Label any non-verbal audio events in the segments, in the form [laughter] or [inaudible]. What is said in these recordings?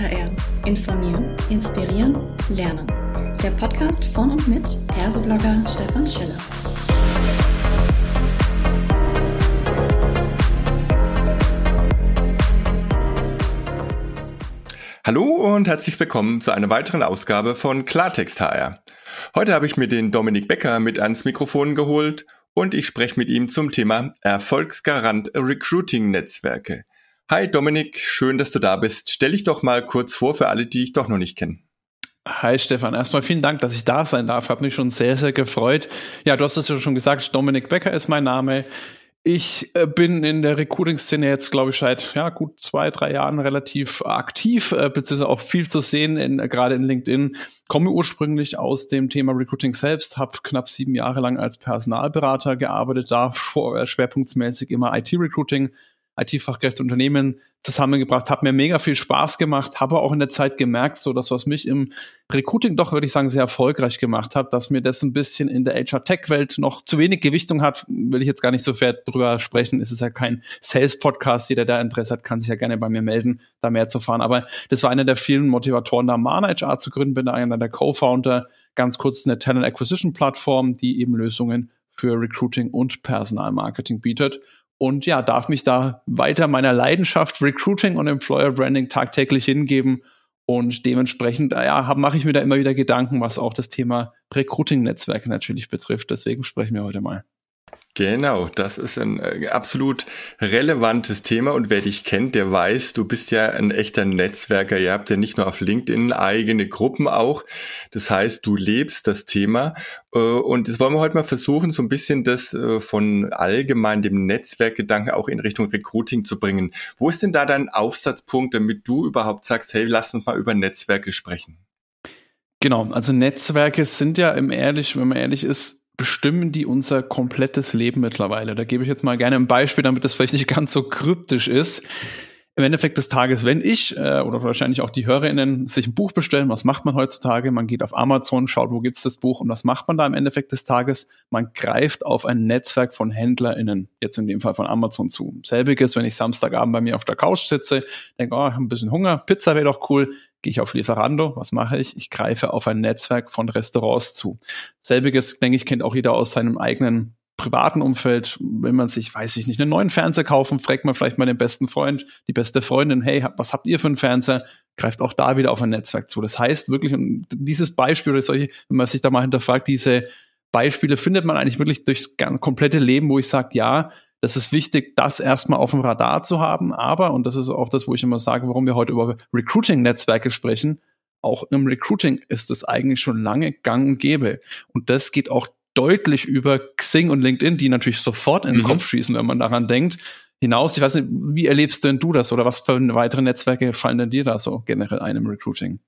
HR. Informieren, inspirieren, lernen. Der Podcast von und mit Erseblogger Stefan Schiller. Hallo und herzlich willkommen zu einer weiteren Ausgabe von Klartext HR. Heute habe ich mir den Dominik Becker mit ans Mikrofon geholt und ich spreche mit ihm zum Thema Erfolgsgarant Recruiting Netzwerke. Hi Dominik, schön, dass du da bist. Stell dich doch mal kurz vor für alle, die dich doch noch nicht kennen. Hi Stefan, erstmal vielen Dank, dass ich da sein darf. Hat mich schon sehr, sehr gefreut. Ja, du hast es ja schon gesagt, Dominik Becker ist mein Name. Ich äh, bin in der Recruiting-Szene jetzt, glaube ich, seit ja, gut zwei, drei Jahren relativ aktiv, äh, beziehungsweise auch viel zu sehen, in, äh, gerade in LinkedIn. Komme ursprünglich aus dem Thema Recruiting selbst, habe knapp sieben Jahre lang als Personalberater gearbeitet, da äh, schwerpunktmäßig immer IT-Recruiting, IT-Fachkräfte Unternehmen zusammengebracht, hat mir mega viel Spaß gemacht, habe auch in der Zeit gemerkt, so das, was mich im Recruiting doch, würde ich sagen, sehr erfolgreich gemacht hat, dass mir das ein bisschen in der HR-Tech-Welt noch zu wenig Gewichtung hat, will ich jetzt gar nicht so fair drüber sprechen, es ist ja kein Sales-Podcast, jeder, der Interesse hat, kann sich ja gerne bei mir melden, da mehr zu fahren, aber das war einer der vielen Motivatoren, da Mana HR zu gründen, bin einer der Co-Founder, ganz kurz eine Talent Acquisition Plattform, die eben Lösungen für Recruiting und Personalmarketing bietet und ja, darf mich da weiter meiner Leidenschaft Recruiting und Employer Branding tagtäglich hingeben. Und dementsprechend, ja, mache ich mir da immer wieder Gedanken, was auch das Thema Recruiting-Netzwerke natürlich betrifft. Deswegen sprechen wir heute mal. Genau, das ist ein äh, absolut relevantes Thema und wer dich kennt, der weiß, du bist ja ein echter Netzwerker. Ihr habt ja nicht nur auf LinkedIn eigene Gruppen auch. Das heißt, du lebst das Thema äh, und das wollen wir heute mal versuchen, so ein bisschen das äh, von allgemein dem Netzwerkgedanken auch in Richtung Recruiting zu bringen. Wo ist denn da dein Aufsatzpunkt, damit du überhaupt sagst, hey, lass uns mal über Netzwerke sprechen? Genau, also Netzwerke sind ja im ehrlich, wenn man ehrlich ist, bestimmen die unser komplettes Leben mittlerweile. Da gebe ich jetzt mal gerne ein Beispiel, damit das vielleicht nicht ganz so kryptisch ist. Im Endeffekt des Tages, wenn ich äh, oder wahrscheinlich auch die HörerInnen sich ein Buch bestellen, was macht man heutzutage? Man geht auf Amazon, schaut, wo gibt's das Buch und was macht man da im Endeffekt des Tages? Man greift auf ein Netzwerk von HändlerInnen, jetzt in dem Fall von Amazon zu. Selbiges, wenn ich Samstagabend bei mir auf der Couch sitze, denke, oh, ich habe ein bisschen Hunger, Pizza wäre doch cool, gehe ich auf Lieferando, was mache ich? Ich greife auf ein Netzwerk von Restaurants zu. Selbiges, denke ich, kennt auch jeder aus seinem eigenen privaten Umfeld, wenn man sich, weiß ich nicht, einen neuen Fernseher kaufen, fragt man vielleicht mal den besten Freund, die beste Freundin, hey, was habt ihr für einen Fernseher? Greift auch da wieder auf ein Netzwerk zu. Das heißt wirklich, dieses Beispiel oder solche, wenn man sich da mal hinterfragt, diese Beispiele findet man eigentlich wirklich durchs komplette Leben, wo ich sage, ja, das ist wichtig, das erstmal auf dem Radar zu haben. Aber, und das ist auch das, wo ich immer sage, warum wir heute über Recruiting-Netzwerke sprechen, auch im Recruiting ist es eigentlich schon lange gang und gäbe. Und das geht auch deutlich über Xing und LinkedIn, die natürlich sofort in den mhm. Kopf schießen, wenn man daran denkt hinaus. Ich weiß nicht, wie erlebst denn du das oder was für weitere Netzwerke fallen denn dir da so generell ein im Recruiting?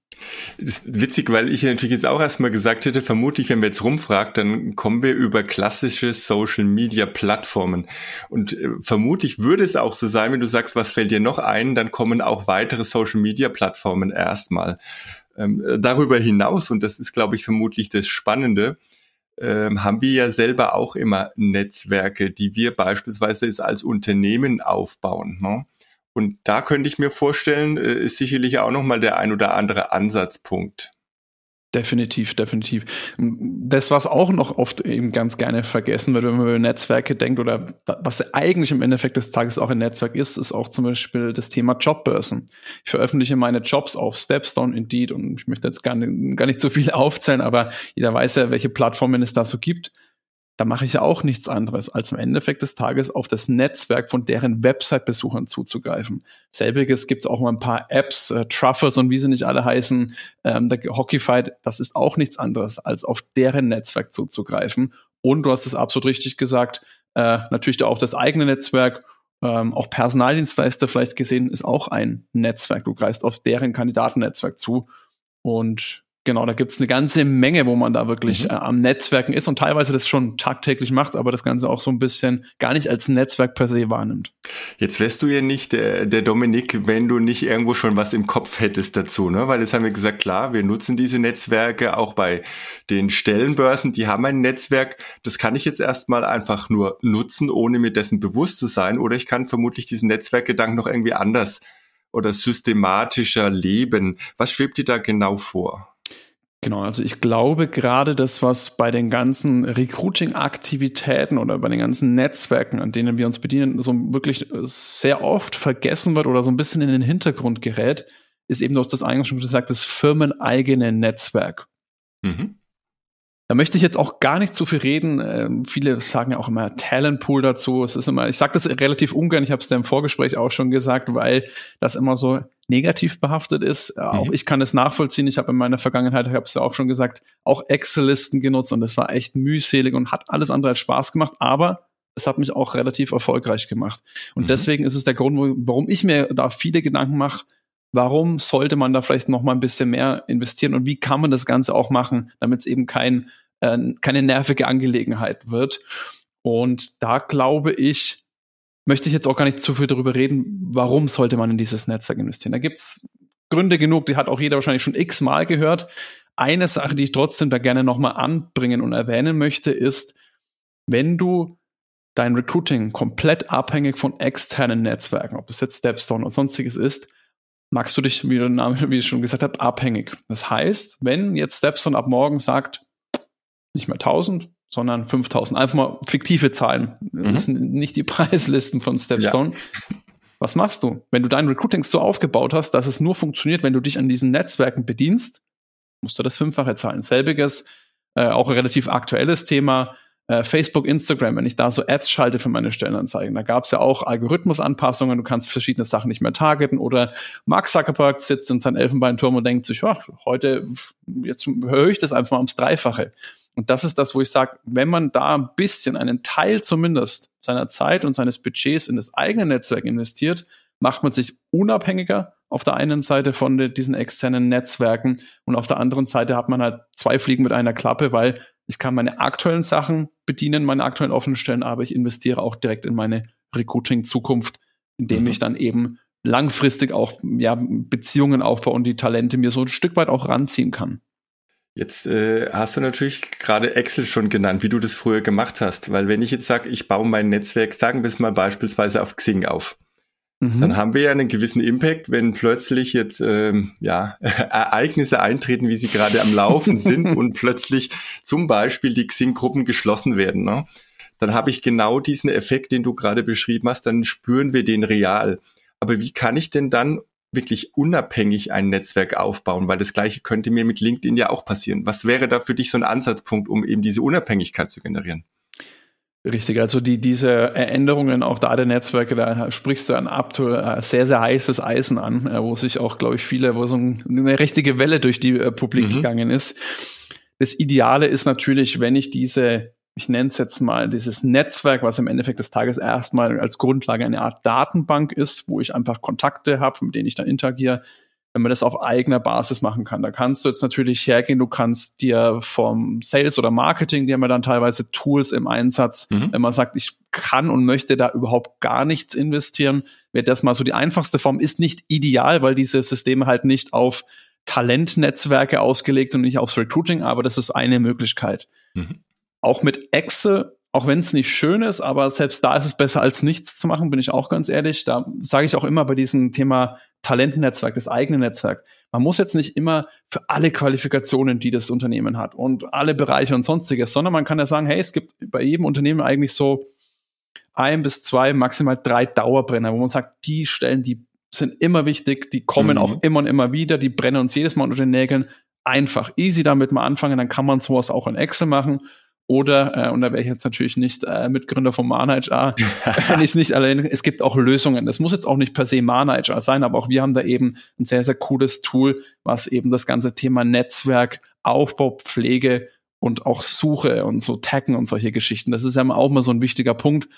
Das ist witzig, weil ich natürlich jetzt auch erstmal gesagt hätte, vermutlich, wenn wir jetzt rumfragt, dann kommen wir über klassische Social Media Plattformen. Und äh, vermutlich würde es auch so sein, wenn du sagst, was fällt dir noch ein, dann kommen auch weitere Social Media Plattformen erstmal. Ähm, darüber hinaus, und das ist, glaube ich, vermutlich das Spannende, ähm, haben wir ja selber auch immer Netzwerke, die wir beispielsweise jetzt als Unternehmen aufbauen. Ne? Und da könnte ich mir vorstellen, äh, ist sicherlich auch nochmal der ein oder andere Ansatzpunkt. Definitiv, definitiv. Das, was auch noch oft eben ganz gerne vergessen wird, wenn man über Netzwerke denkt oder was eigentlich im Endeffekt des Tages auch ein Netzwerk ist, ist auch zum Beispiel das Thema Jobbörsen. Ich veröffentliche meine Jobs auf Stepstone, Indeed und ich möchte jetzt gar nicht, gar nicht so viel [laughs] aufzählen, aber jeder weiß ja, welche Plattformen es da so gibt da mache ich ja auch nichts anderes, als im Endeffekt des Tages auf das Netzwerk von deren Website-Besuchern zuzugreifen. Selbiges gibt es auch mal ein paar Apps, äh, Truffers und wie sie nicht alle heißen, ähm, der Hockeyfight, das ist auch nichts anderes, als auf deren Netzwerk zuzugreifen. Und du hast es absolut richtig gesagt, äh, natürlich auch das eigene Netzwerk, ähm, auch Personaldienstleister vielleicht gesehen, ist auch ein Netzwerk. Du greifst auf deren Kandidatennetzwerk zu. Und Genau, da gibt's eine ganze Menge, wo man da wirklich mhm. äh, am Netzwerken ist und teilweise das schon tagtäglich macht, aber das Ganze auch so ein bisschen gar nicht als Netzwerk per se wahrnimmt. Jetzt wärst du ja nicht der, der Dominik, wenn du nicht irgendwo schon was im Kopf hättest dazu, ne? Weil jetzt haben wir gesagt, klar, wir nutzen diese Netzwerke auch bei den Stellenbörsen, die haben ein Netzwerk. Das kann ich jetzt erstmal einfach nur nutzen, ohne mir dessen bewusst zu sein, oder ich kann vermutlich diesen Netzwerkgedanken noch irgendwie anders oder systematischer leben. Was schwebt dir da genau vor? Genau, also ich glaube gerade das, was bei den ganzen Recruiting-Aktivitäten oder bei den ganzen Netzwerken, an denen wir uns bedienen, so wirklich sehr oft vergessen wird oder so ein bisschen in den Hintergrund gerät, ist eben, du hast das eingangs schon gesagt, das firmeneigene Netzwerk. Mhm. Da möchte ich jetzt auch gar nicht zu viel reden. Ähm, viele sagen ja auch immer Talentpool dazu. Es ist immer, ich sage das relativ ungern, ich habe es da im Vorgespräch auch schon gesagt, weil das immer so negativ behaftet ist. Mhm. Auch ich kann es nachvollziehen. Ich habe in meiner Vergangenheit, ich habe es ja auch schon gesagt, auch Excel-Listen genutzt und das war echt mühselig und hat alles andere als Spaß gemacht, aber es hat mich auch relativ erfolgreich gemacht. Und mhm. deswegen ist es der Grund, warum ich mir da viele Gedanken mache, warum sollte man da vielleicht noch mal ein bisschen mehr investieren und wie kann man das Ganze auch machen, damit es eben kein äh, keine nervige Angelegenheit wird. Und da glaube ich, möchte ich jetzt auch gar nicht zu viel darüber reden, warum sollte man in dieses Netzwerk investieren. Da gibt es Gründe genug, die hat auch jeder wahrscheinlich schon x-mal gehört. Eine Sache, die ich trotzdem da gerne nochmal anbringen und erwähnen möchte, ist, wenn du dein Recruiting komplett abhängig von externen Netzwerken, ob das jetzt Stepstone oder sonstiges ist, machst du dich, wie der Name, wie ich schon gesagt habe, abhängig. Das heißt, wenn jetzt Stepstone ab morgen sagt, nicht mehr 1000, sondern 5000. Einfach mal fiktive Zahlen. Mhm. Das sind nicht die [laughs] Preislisten von Stepstone. Ja. Was machst du? Wenn du dein Recruiting so aufgebaut hast, dass es nur funktioniert, wenn du dich an diesen Netzwerken bedienst, musst du das Fünffache zahlen. Selbiges, äh, auch ein relativ aktuelles Thema, äh, Facebook, Instagram, wenn ich da so Ads schalte für meine Stellenanzeigen, da gab es ja auch Algorithmusanpassungen, du kannst verschiedene Sachen nicht mehr targeten oder Mark Zuckerberg sitzt in seinem Elfenbeinturm und denkt sich, ja, heute, jetzt höre ich das einfach mal ums Dreifache. Und das ist das, wo ich sage, wenn man da ein bisschen, einen Teil zumindest seiner Zeit und seines Budgets in das eigene Netzwerk investiert, macht man sich unabhängiger auf der einen Seite von diesen externen Netzwerken und auf der anderen Seite hat man halt zwei Fliegen mit einer Klappe, weil ich kann meine aktuellen Sachen bedienen, meine aktuellen offenen Stellen, aber ich investiere auch direkt in meine Recruiting-Zukunft, indem mhm. ich dann eben langfristig auch ja, Beziehungen aufbaue und die Talente mir so ein Stück weit auch ranziehen kann. Jetzt äh, hast du natürlich gerade Excel schon genannt, wie du das früher gemacht hast. Weil wenn ich jetzt sage, ich baue mein Netzwerk, sagen wir es mal beispielsweise auf Xing auf, mhm. dann haben wir ja einen gewissen Impact, wenn plötzlich jetzt ähm, ja, [laughs] Ereignisse eintreten, wie sie gerade am Laufen [laughs] sind und plötzlich zum Beispiel die Xing-Gruppen geschlossen werden. Ne? Dann habe ich genau diesen Effekt, den du gerade beschrieben hast, dann spüren wir den real. Aber wie kann ich denn dann wirklich unabhängig ein Netzwerk aufbauen, weil das gleiche könnte mir mit LinkedIn ja auch passieren. Was wäre da für dich so ein Ansatzpunkt, um eben diese Unabhängigkeit zu generieren? Richtig, also die, diese Änderungen auch da der Netzwerke, da sprichst du ein äh, sehr, sehr heißes Eisen an, äh, wo sich auch, glaube ich, viele, wo so eine richtige Welle durch die äh, Publik mhm. gegangen ist. Das Ideale ist natürlich, wenn ich diese ich nenne es jetzt mal dieses Netzwerk, was im Endeffekt des Tages erstmal als Grundlage eine Art Datenbank ist, wo ich einfach Kontakte habe, mit denen ich dann interagiere, wenn man das auf eigener Basis machen kann. Da kannst du jetzt natürlich hergehen, du kannst dir vom Sales oder Marketing, die haben ja dann teilweise Tools im Einsatz, mhm. wenn man sagt, ich kann und möchte da überhaupt gar nichts investieren, wäre das mal so die einfachste Form, ist nicht ideal, weil diese Systeme halt nicht auf Talentnetzwerke ausgelegt sind und nicht aufs Recruiting, aber das ist eine Möglichkeit. Mhm auch mit Excel, auch wenn es nicht schön ist, aber selbst da ist es besser als nichts zu machen, bin ich auch ganz ehrlich. Da sage ich auch immer bei diesem Thema Talentennetzwerk, das eigene Netzwerk. Man muss jetzt nicht immer für alle Qualifikationen, die das Unternehmen hat und alle Bereiche und sonstiges, sondern man kann ja sagen, hey, es gibt bei jedem Unternehmen eigentlich so ein bis zwei, maximal drei Dauerbrenner, wo man sagt, die Stellen, die sind immer wichtig, die kommen mhm. auch immer und immer wieder, die brennen uns jedes Mal unter den Nägeln. Einfach easy damit mal anfangen, dann kann man sowas auch in Excel machen oder, äh, und da wäre ich jetzt natürlich nicht äh, Mitgründer von Mana HR, wenn ich es nicht allein, es gibt auch Lösungen. Das muss jetzt auch nicht per se Mana HR sein, aber auch wir haben da eben ein sehr, sehr cooles Tool, was eben das ganze Thema Netzwerk, Aufbau, Pflege und auch Suche und so Taggen und solche Geschichten. Das ist ja auch mal so ein wichtiger Punkt.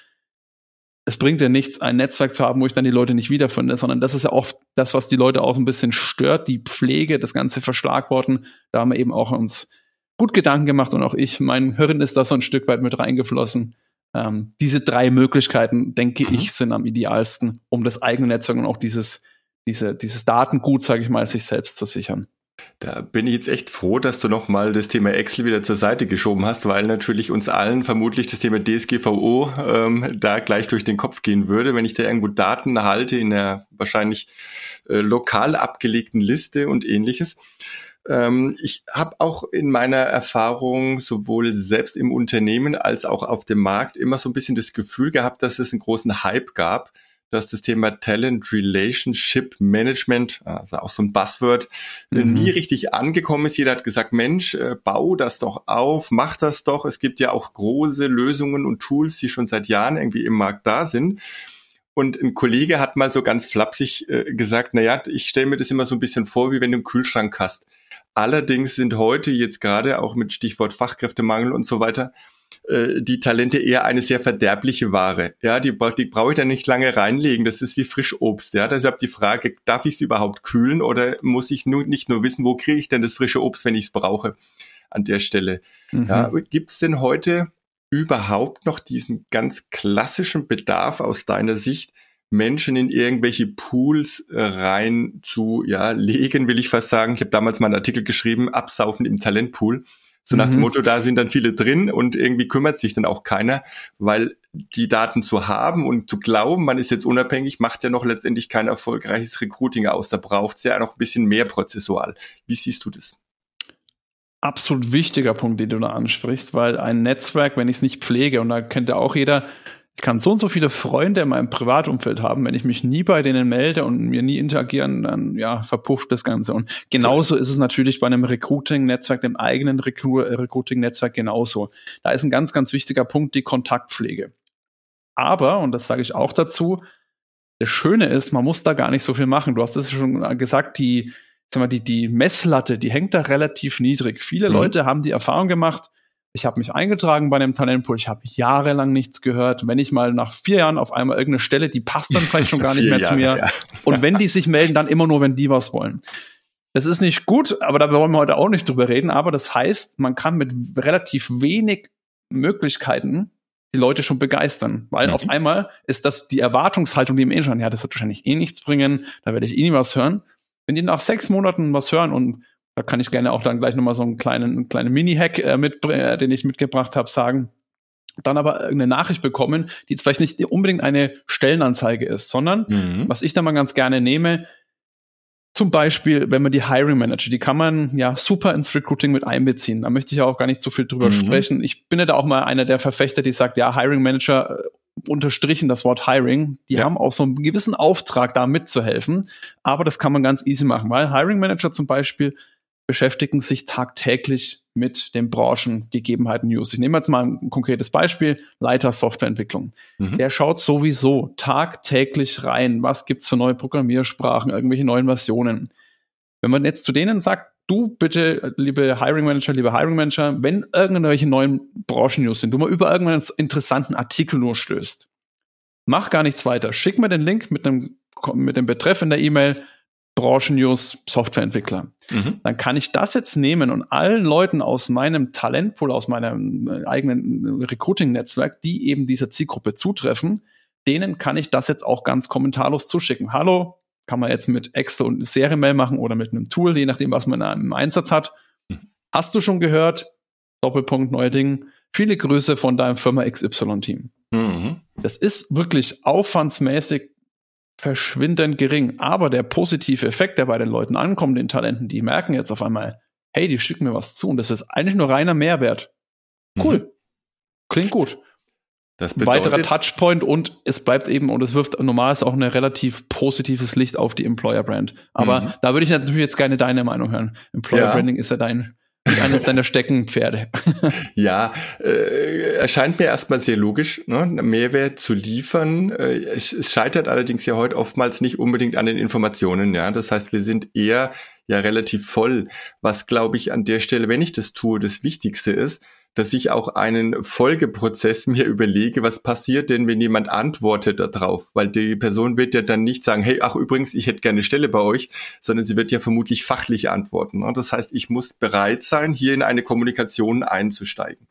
Es bringt ja nichts, ein Netzwerk zu haben, wo ich dann die Leute nicht wiederfinde, sondern das ist ja oft das, was die Leute auch ein bisschen stört, die Pflege, das ganze Verschlagworten. Da haben wir eben auch uns gut Gedanken gemacht und auch ich, mein Hirn ist da so ein Stück weit mit reingeflossen. Ähm, diese drei Möglichkeiten, denke mhm. ich, sind am idealsten, um das eigene Netzwerk und auch dieses, diese, dieses Datengut, sage ich mal, sich selbst zu sichern. Da bin ich jetzt echt froh, dass du nochmal das Thema Excel wieder zur Seite geschoben hast, weil natürlich uns allen vermutlich das Thema DSGVO ähm, da gleich durch den Kopf gehen würde, wenn ich da irgendwo Daten halte in einer wahrscheinlich äh, lokal abgelegten Liste und ähnliches. Ähm, ich habe auch in meiner Erfahrung sowohl selbst im Unternehmen als auch auf dem Markt immer so ein bisschen das Gefühl gehabt, dass es einen großen Hype gab, dass das Thema Talent Relationship Management, also auch so ein Buzzword, mhm. nie richtig angekommen ist. Jeder hat gesagt, Mensch, äh, bau das doch auf, mach das doch. Es gibt ja auch große Lösungen und Tools, die schon seit Jahren irgendwie im Markt da sind. Und ein Kollege hat mal so ganz flapsig äh, gesagt, na ja, ich stelle mir das immer so ein bisschen vor, wie wenn du einen Kühlschrank hast. Allerdings sind heute jetzt gerade auch mit Stichwort Fachkräftemangel und so weiter äh, die Talente eher eine sehr verderbliche Ware. Ja, die, die brauche ich dann nicht lange reinlegen. Das ist wie Frischobst. Ja, deshalb die Frage, darf ich es überhaupt kühlen oder muss ich nur, nicht nur wissen, wo kriege ich denn das frische Obst, wenn ich es brauche? An der Stelle. Mhm. Ja, Gibt es denn heute überhaupt noch diesen ganz klassischen Bedarf aus deiner Sicht, Menschen in irgendwelche Pools äh, rein zu ja, legen, will ich fast sagen. Ich habe damals mal einen Artikel geschrieben, Absaufen im Talentpool. So nach mhm. dem Motto, da sind dann viele drin und irgendwie kümmert sich dann auch keiner, weil die Daten zu haben und zu glauben, man ist jetzt unabhängig, macht ja noch letztendlich kein erfolgreiches Recruiting aus. Da braucht es ja noch ein bisschen mehr prozessual. Wie siehst du das? Absolut wichtiger Punkt, den du da ansprichst, weil ein Netzwerk, wenn ich es nicht pflege, und da kennt ja auch jeder, ich kann so und so viele Freunde in meinem Privatumfeld haben, wenn ich mich nie bei denen melde und mir nie interagieren, dann ja, verpufft das Ganze. Und genauso ist es natürlich bei einem Recruiting-Netzwerk, dem eigenen Recruiting-Netzwerk genauso. Da ist ein ganz, ganz wichtiger Punkt die Kontaktpflege. Aber, und das sage ich auch dazu, das Schöne ist, man muss da gar nicht so viel machen. Du hast es schon gesagt, die, sag mal, die, die Messlatte, die hängt da relativ niedrig. Viele mhm. Leute haben die Erfahrung gemacht, ich habe mich eingetragen bei dem Talentpool, ich habe jahrelang nichts gehört. Wenn ich mal nach vier Jahren auf einmal irgendeine Stelle, die passt dann vielleicht schon [laughs] gar nicht mehr Jahre, zu mir. Ja. Und wenn die sich melden, dann immer nur, wenn die was wollen. Das ist nicht gut, aber da wollen wir heute auch nicht drüber reden. Aber das heißt, man kann mit relativ wenig Möglichkeiten die Leute schon begeistern, weil mhm. auf einmal ist das die Erwartungshaltung, die im eh schon, ja, das wird wahrscheinlich eh nichts bringen, da werde ich eh nie was hören. Wenn die nach sechs Monaten was hören und da kann ich gerne auch dann gleich nochmal so einen kleinen, kleinen Mini-Hack äh, mit, äh, den ich mitgebracht habe, sagen. Dann aber irgendeine Nachricht bekommen, die jetzt vielleicht nicht unbedingt eine Stellenanzeige ist, sondern mhm. was ich da mal ganz gerne nehme, zum Beispiel, wenn man die Hiring Manager, die kann man ja super ins Recruiting mit einbeziehen. Da möchte ich ja auch gar nicht so viel drüber mhm. sprechen. Ich bin ja da auch mal einer der Verfechter, die sagt, ja, Hiring Manager äh, unterstrichen das Wort Hiring. Die ja. haben auch so einen gewissen Auftrag, da mitzuhelfen. Aber das kann man ganz easy machen, weil Hiring Manager zum Beispiel beschäftigen sich tagtäglich mit den Branchengegebenheiten News. Ich nehme jetzt mal ein konkretes Beispiel, Leiter Softwareentwicklung. Mhm. Der schaut sowieso tagtäglich rein, was gibt's für neue Programmiersprachen, irgendwelche neuen Versionen. Wenn man jetzt zu denen sagt, du bitte, liebe Hiring Manager, liebe Hiring Manager, wenn irgendwelche neuen Branchen-News sind, du mal über irgendeinen interessanten Artikel nur stößt, mach gar nichts weiter. Schick mir den Link mit einem mit dem Betreff in der E-Mail, Branchen-News Softwareentwickler. Mhm. Dann kann ich das jetzt nehmen und allen Leuten aus meinem Talentpool, aus meinem äh, eigenen Recruiting-Netzwerk, die eben dieser Zielgruppe zutreffen, denen kann ich das jetzt auch ganz kommentarlos zuschicken. Hallo, kann man jetzt mit Excel und Serienmail machen oder mit einem Tool, je nachdem, was man im Einsatz hat. Mhm. Hast du schon gehört? Doppelpunkt, neue Ding. Viele Grüße von deinem Firma XY-Team. Mhm. Das ist wirklich aufwandsmäßig verschwindend gering. Aber der positive Effekt, der bei den Leuten ankommt, den Talenten, die merken jetzt auf einmal, hey, die schicken mir was zu und das ist eigentlich nur reiner Mehrwert. Cool. Mhm. Klingt gut. Das bedeutet, Weiterer Touchpoint und es bleibt eben, und es wirft normal auch ein relativ positives Licht auf die Employer Brand. Aber mhm. da würde ich natürlich jetzt gerne deine Meinung hören. Employer ja. Branding ist ja dein eines deiner Steckenpferde. [laughs] ja, äh, erscheint mir erstmal sehr logisch, ne? Mehrwert zu liefern. Äh, es, scheitert allerdings ja heute oftmals nicht unbedingt an den Informationen. Ja, das heißt, wir sind eher ja relativ voll. Was glaube ich an der Stelle, wenn ich das tue, das Wichtigste ist, dass ich auch einen Folgeprozess [laughs] mir überlege, was passiert denn, wenn jemand antwortet darauf? Weil die Person wird ja dann nicht sagen, hey, ach übrigens, ich hätte gerne eine Stelle bei euch, sondern sie wird ja vermutlich fachlich antworten. Und das heißt, ich muss bereit sein, hier in eine Kommunikation einzusteigen.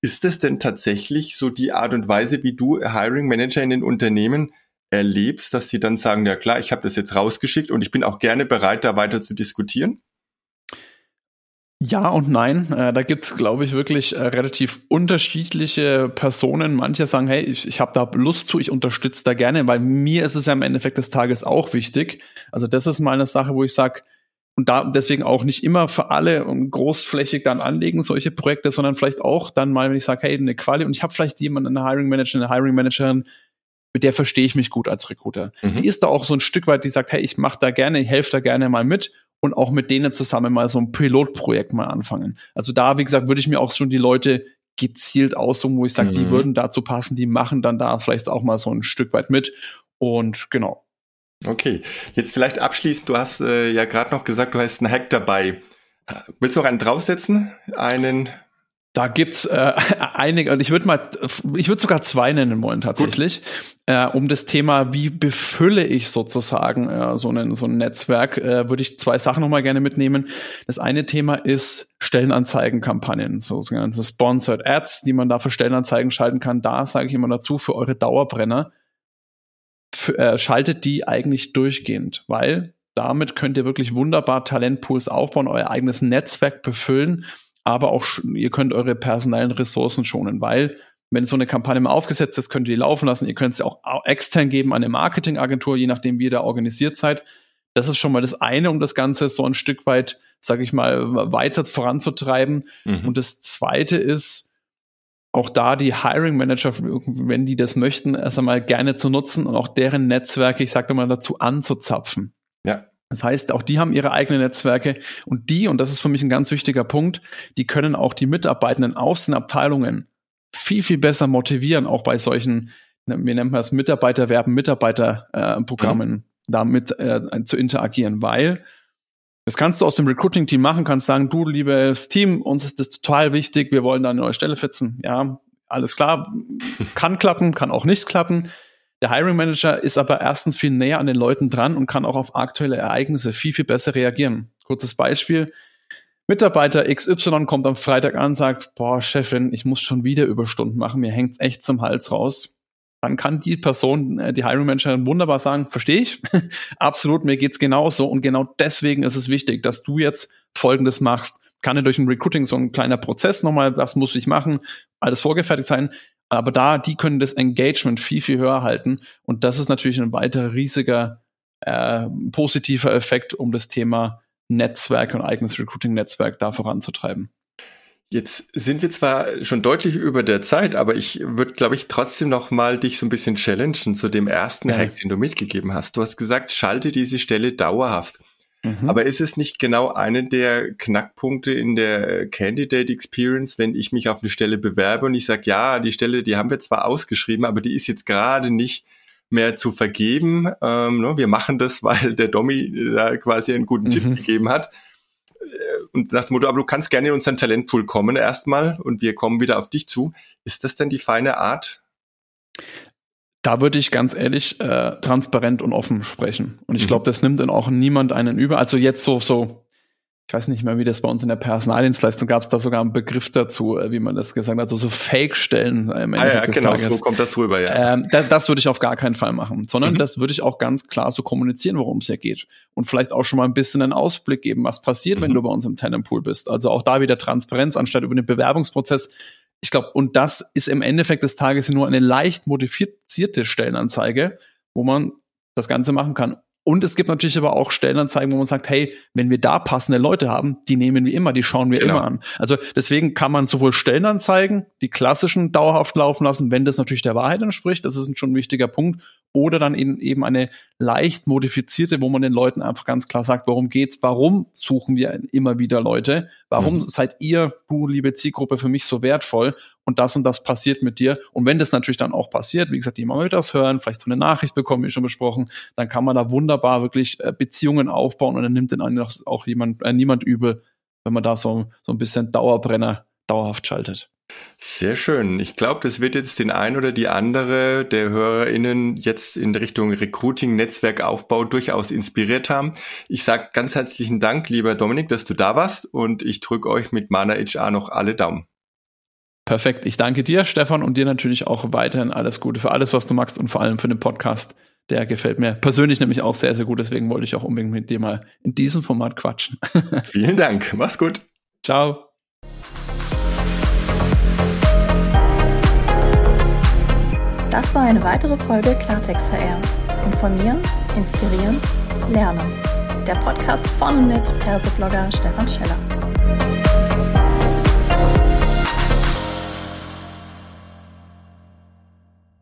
Ist das denn tatsächlich so die Art und Weise, wie du Hiring Manager in den Unternehmen erlebst, dass sie dann sagen, ja klar, ich habe das jetzt rausgeschickt und ich bin auch gerne bereit, da weiter zu diskutieren? Ja und nein. Äh, da gibt's, glaube ich, wirklich äh, relativ unterschiedliche Personen. Manche sagen, hey, ich, ich habe da Lust zu, ich unterstütze da gerne, weil mir ist es ja im Endeffekt des Tages auch wichtig. Also das ist mal eine Sache, wo ich sage, und da deswegen auch nicht immer für alle und großflächig dann anlegen, solche Projekte, sondern vielleicht auch dann mal, wenn ich sage, hey, eine Quali und ich habe vielleicht jemanden, eine Hiring Manager, eine Hiring Managerin, mit der verstehe ich mich gut als Recruiter. Mhm. Die ist da auch so ein Stück weit, die sagt, hey, ich mache da gerne, ich helfe da gerne mal mit und auch mit denen zusammen mal so ein Pilotprojekt mal anfangen. Also da, wie gesagt, würde ich mir auch schon die Leute gezielt aussuchen, wo ich sage, mhm. die würden dazu passen, die machen dann da vielleicht auch mal so ein Stück weit mit. Und genau. Okay, jetzt vielleicht abschließend, du hast äh, ja gerade noch gesagt, du hast einen Hack dabei. Willst du noch einen draufsetzen? Einen da gibt's äh, [laughs] einige, und ich würde mal, ich würde sogar zwei nennen wollen tatsächlich, äh, um das Thema, wie befülle ich sozusagen äh, so, ein, so ein Netzwerk, äh, würde ich zwei Sachen nochmal gerne mitnehmen. Das eine Thema ist Stellenanzeigenkampagnen, so sogenannte Sponsored Ads, die man da für Stellenanzeigen schalten kann. Da sage ich immer dazu, für eure Dauerbrenner, für, äh, schaltet die eigentlich durchgehend, weil damit könnt ihr wirklich wunderbar Talentpools aufbauen, euer eigenes Netzwerk befüllen aber auch ihr könnt eure personellen Ressourcen schonen, weil wenn so eine Kampagne mal aufgesetzt ist, könnt ihr die laufen lassen. Ihr könnt sie auch extern geben an eine Marketingagentur, je nachdem, wie ihr da organisiert seid. Das ist schon mal das eine, um das Ganze so ein Stück weit, sage ich mal, weiter voranzutreiben. Mhm. Und das zweite ist, auch da die Hiring Manager, wenn die das möchten, erst einmal gerne zu nutzen und auch deren Netzwerke, ich sage mal dazu, anzuzapfen. Ja. Das heißt, auch die haben ihre eigenen Netzwerke und die, und das ist für mich ein ganz wichtiger Punkt, die können auch die Mitarbeitenden aus den Abteilungen viel, viel besser motivieren, auch bei solchen, wir nennen das Mitarbeiterwerben, Mitarbeiterprogrammen, äh, mhm. damit äh, zu interagieren, weil das kannst du aus dem Recruiting-Team machen, kannst sagen, du, liebes Team, uns ist das total wichtig, wir wollen da eine neue Stelle fitzen. Ja, alles klar, [laughs] kann klappen, kann auch nicht klappen. Der Hiring Manager ist aber erstens viel näher an den Leuten dran und kann auch auf aktuelle Ereignisse viel, viel besser reagieren. Kurzes Beispiel. Mitarbeiter XY kommt am Freitag an, sagt, boah, Chefin, ich muss schon wieder Überstunden machen, mir hängt's echt zum Hals raus. Dann kann die Person, äh, die Hiring Manager wunderbar sagen, verstehe ich, [laughs] absolut, mir geht's genauso und genau deswegen ist es wichtig, dass du jetzt Folgendes machst. Kann ja durch ein Recruiting so ein kleiner Prozess nochmal, was muss ich machen, alles vorgefertigt sein. Aber da, die können das Engagement viel, viel höher halten. Und das ist natürlich ein weiterer riesiger äh, positiver Effekt, um das Thema Netzwerk und eigenes Recruiting-Netzwerk da voranzutreiben. Jetzt sind wir zwar schon deutlich über der Zeit, aber ich würde, glaube ich, trotzdem noch mal dich so ein bisschen challengen zu dem ersten ja. Hack, den du mitgegeben hast. Du hast gesagt, schalte diese Stelle dauerhaft. Mhm. Aber ist es nicht genau einer der Knackpunkte in der Candidate Experience, wenn ich mich auf eine Stelle bewerbe und ich sage, ja, die Stelle, die haben wir zwar ausgeschrieben, aber die ist jetzt gerade nicht mehr zu vergeben. Ähm, ne, wir machen das, [laughs] weil der Domi da quasi einen guten mhm. Tipp gegeben hat. Äh, und nach dem Motto, aber du kannst gerne in unseren Talentpool kommen erstmal und wir kommen wieder auf dich zu. Ist das denn die feine Art? Da würde ich ganz ehrlich äh, transparent und offen sprechen. Und ich mhm. glaube, das nimmt dann auch niemand einen über. Also jetzt so, so, ich weiß nicht mehr, wie das bei uns in der Personaldienstleistung gab es da sogar einen Begriff dazu, äh, wie man das gesagt hat, also so Fake-Stellen. Äh, ah ja, genau, Tages. so kommt das rüber, ja. Ähm, das, das würde ich auf gar keinen Fall machen, sondern mhm. das würde ich auch ganz klar so kommunizieren, worum es hier geht. Und vielleicht auch schon mal ein bisschen einen Ausblick geben, was passiert, mhm. wenn du bei uns im Talentpool bist. Also auch da wieder Transparenz, anstatt über den Bewerbungsprozess ich glaube, und das ist im Endeffekt des Tages nur eine leicht modifizierte Stellenanzeige, wo man das Ganze machen kann. Und es gibt natürlich aber auch Stellenanzeigen, wo man sagt, hey, wenn wir da passende Leute haben, die nehmen wir immer, die schauen wir genau. immer an. Also deswegen kann man sowohl Stellenanzeigen, die klassischen dauerhaft laufen lassen, wenn das natürlich der Wahrheit entspricht, das ist schon ein wichtiger Punkt, oder dann eben, eben eine leicht modifizierte, wo man den Leuten einfach ganz klar sagt, worum geht's, warum suchen wir immer wieder Leute, warum mhm. seid ihr, du liebe Zielgruppe, für mich so wertvoll und das und das passiert mit dir. Und wenn das natürlich dann auch passiert, wie gesagt, die mal das hören, vielleicht so eine Nachricht bekommen, wie schon besprochen, dann kann man da wunderbar wirklich äh, Beziehungen aufbauen und dann nimmt den auch jemand, äh, niemand übel, wenn man da so, so ein bisschen Dauerbrenner dauerhaft schaltet. Sehr schön. Ich glaube, das wird jetzt den ein oder die andere der HörerInnen jetzt in Richtung Recruiting, Netzwerkaufbau durchaus inspiriert haben. Ich sage ganz herzlichen Dank, lieber Dominik, dass du da warst und ich drücke euch mit Mana HR noch alle Daumen. Perfekt. Ich danke dir, Stefan, und dir natürlich auch weiterhin alles Gute für alles, was du magst und vor allem für den Podcast. Der gefällt mir persönlich nämlich auch sehr, sehr gut. Deswegen wollte ich auch unbedingt mit dir mal in diesem Format quatschen. [laughs] Vielen Dank. Mach's gut. Ciao. Das war eine weitere Folge Klartext HR. Informieren, inspirieren, lernen. Der Podcast von und mit Perseblogger Stefan Scheller.